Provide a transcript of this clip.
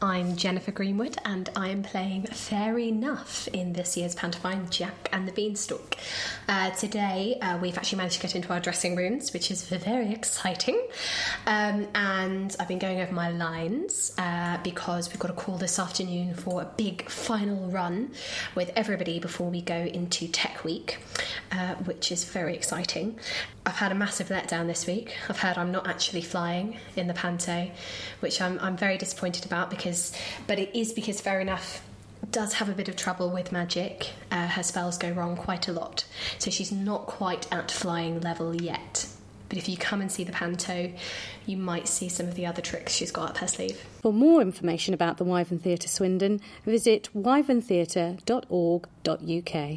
I'm Jennifer Greenwood and I am playing Fair Enough in this year's pantomime Jack and the Beanstalk. Uh, today uh, we've actually managed to get into our dressing rooms, which is very exciting. Um, and I've been going over my lines uh, because we've got a call this afternoon for a big final run with everybody before we go into Tech Week, uh, which is very exciting. I've had a massive letdown this week. I've heard I'm not actually flying in the panto, which I'm, I'm very disappointed about because because, but it is because fair enough does have a bit of trouble with magic. Uh, her spells go wrong quite a lot, so she's not quite at flying level yet. But if you come and see the panto, you might see some of the other tricks she's got up her sleeve. For more information about the Wyvern Theatre Swindon, visit wyverntheatre.org.uk.